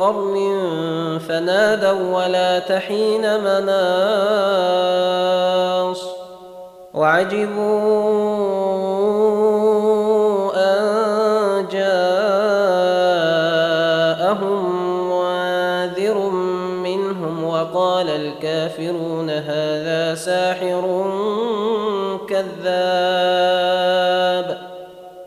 قرن فنادوا ولا تحين مناص وعجبوا أن جاءهم منهم وقال الكافرون هذا ساحر كذاب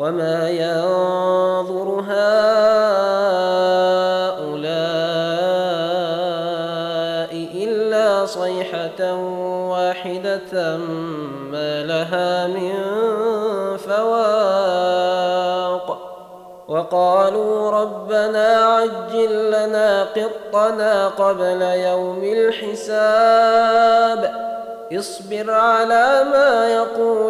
وما ينظر هؤلاء إلا صيحة واحدة ما لها من فواق وقالوا ربنا عجل لنا قطنا قبل يوم الحساب اصبر على ما يقولون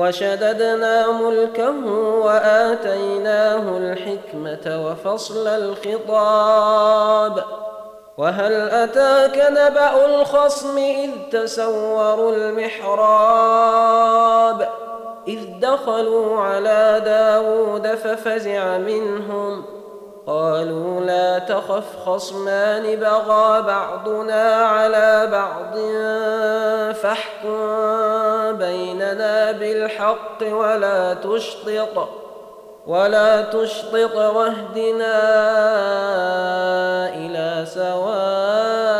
وشددنا ملكه وآتيناه الحكمة وفصل الخطاب. وهل أتاك نبأ الخصم إذ تسوروا المحراب؟ إذ دخلوا على داود ففزع منهم. قالوا لا تخف خصمان بغى بعضنا على بعض فاحكم بيننا بالحق ولا تشطط ولا تشطط واهدنا إلى سواء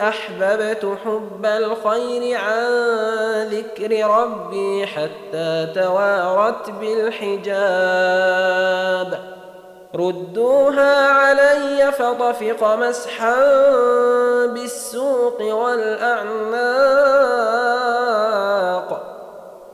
أحببت حب الخير عن ذكر ربي حتى توارت بالحجاب. ردوها علي فطفق مسحا بالسوق والأعناق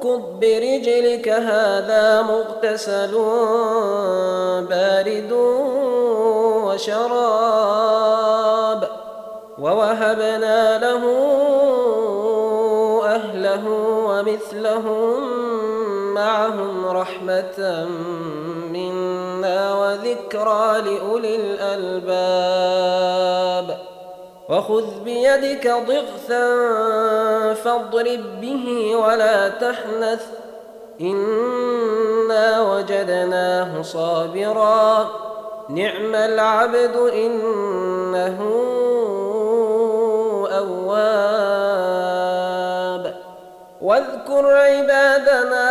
اركض برجلك هذا مغتسل بارد وشراب. ووهبنا له أهله ومثلهم معهم رحمة منا وذكرى لأولي الألباب. وخذ بيدك ضغثا فاضرب به ولا تحنث. إنا وجدناه صابرا. نعم العبد إنه أواب. واذكر عبادنا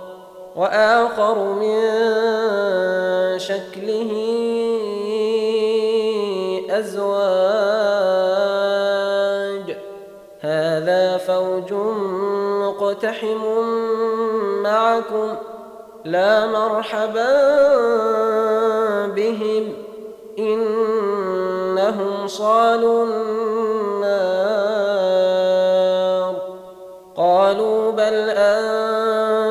وآخر من شكله أزواج. هذا فوج مقتحم معكم لا مرحبا بهم. إنهم صالوا النار. قالوا بل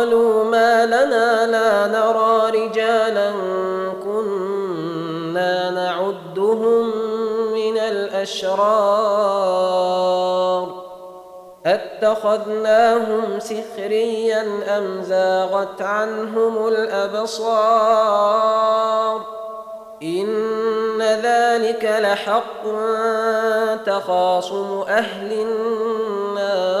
وقالوا ما لنا لا نرى رجالا كنا نعدهم من الأشرار أتخذناهم سخريا أم زاغت عنهم الأبصار إن ذلك لحق تخاصم أهل النار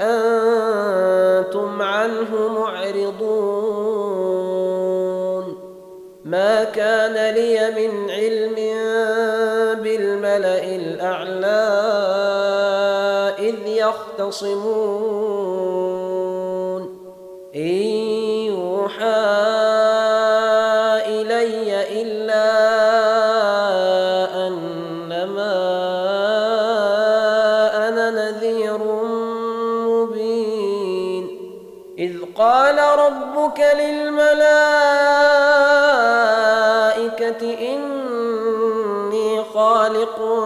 أنتم عنه معرضون. ما كان لي من علم بالملأ الأعلى إذ يختصمون. إن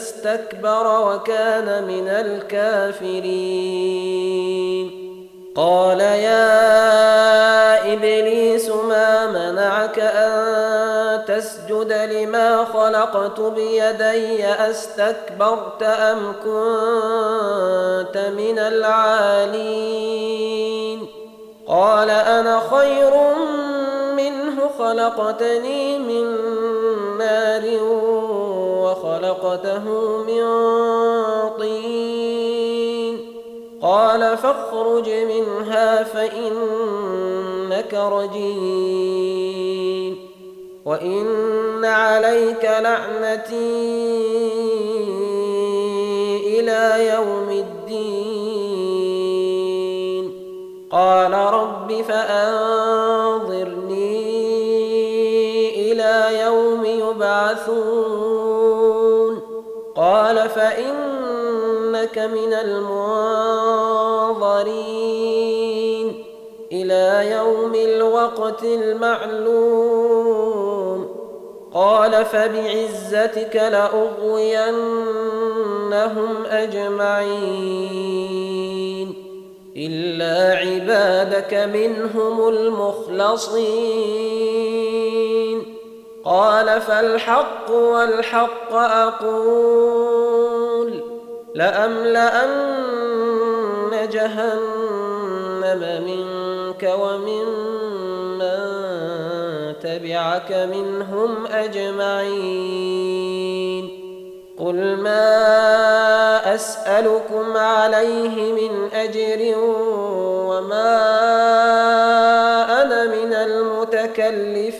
استكبر وكان من الكافرين. قال يا إبليس ما منعك أن تسجد لما خلقت بيدي؟ أستكبرت أم كنت من العالين؟ قال أنا خير منه خلقتني من نار وخلقته من طين. قال فاخرج منها فإنك رجيم. وإن عليك لعنتي إلى يوم الدين. قال رب فأنظرني إلى يوم يبعثون. قال فإنك من المنظرين إلى يوم الوقت المعلوم. قال فبعزتك لأغوينهم أجمعين. إلا عبادك منهم المخلصين. قال فالحق والحق أقول لأملأن جهنم منك ومن من تبعك منهم أجمعين قل ما أسألكم عليه من أجر وما أنا من المتكلفين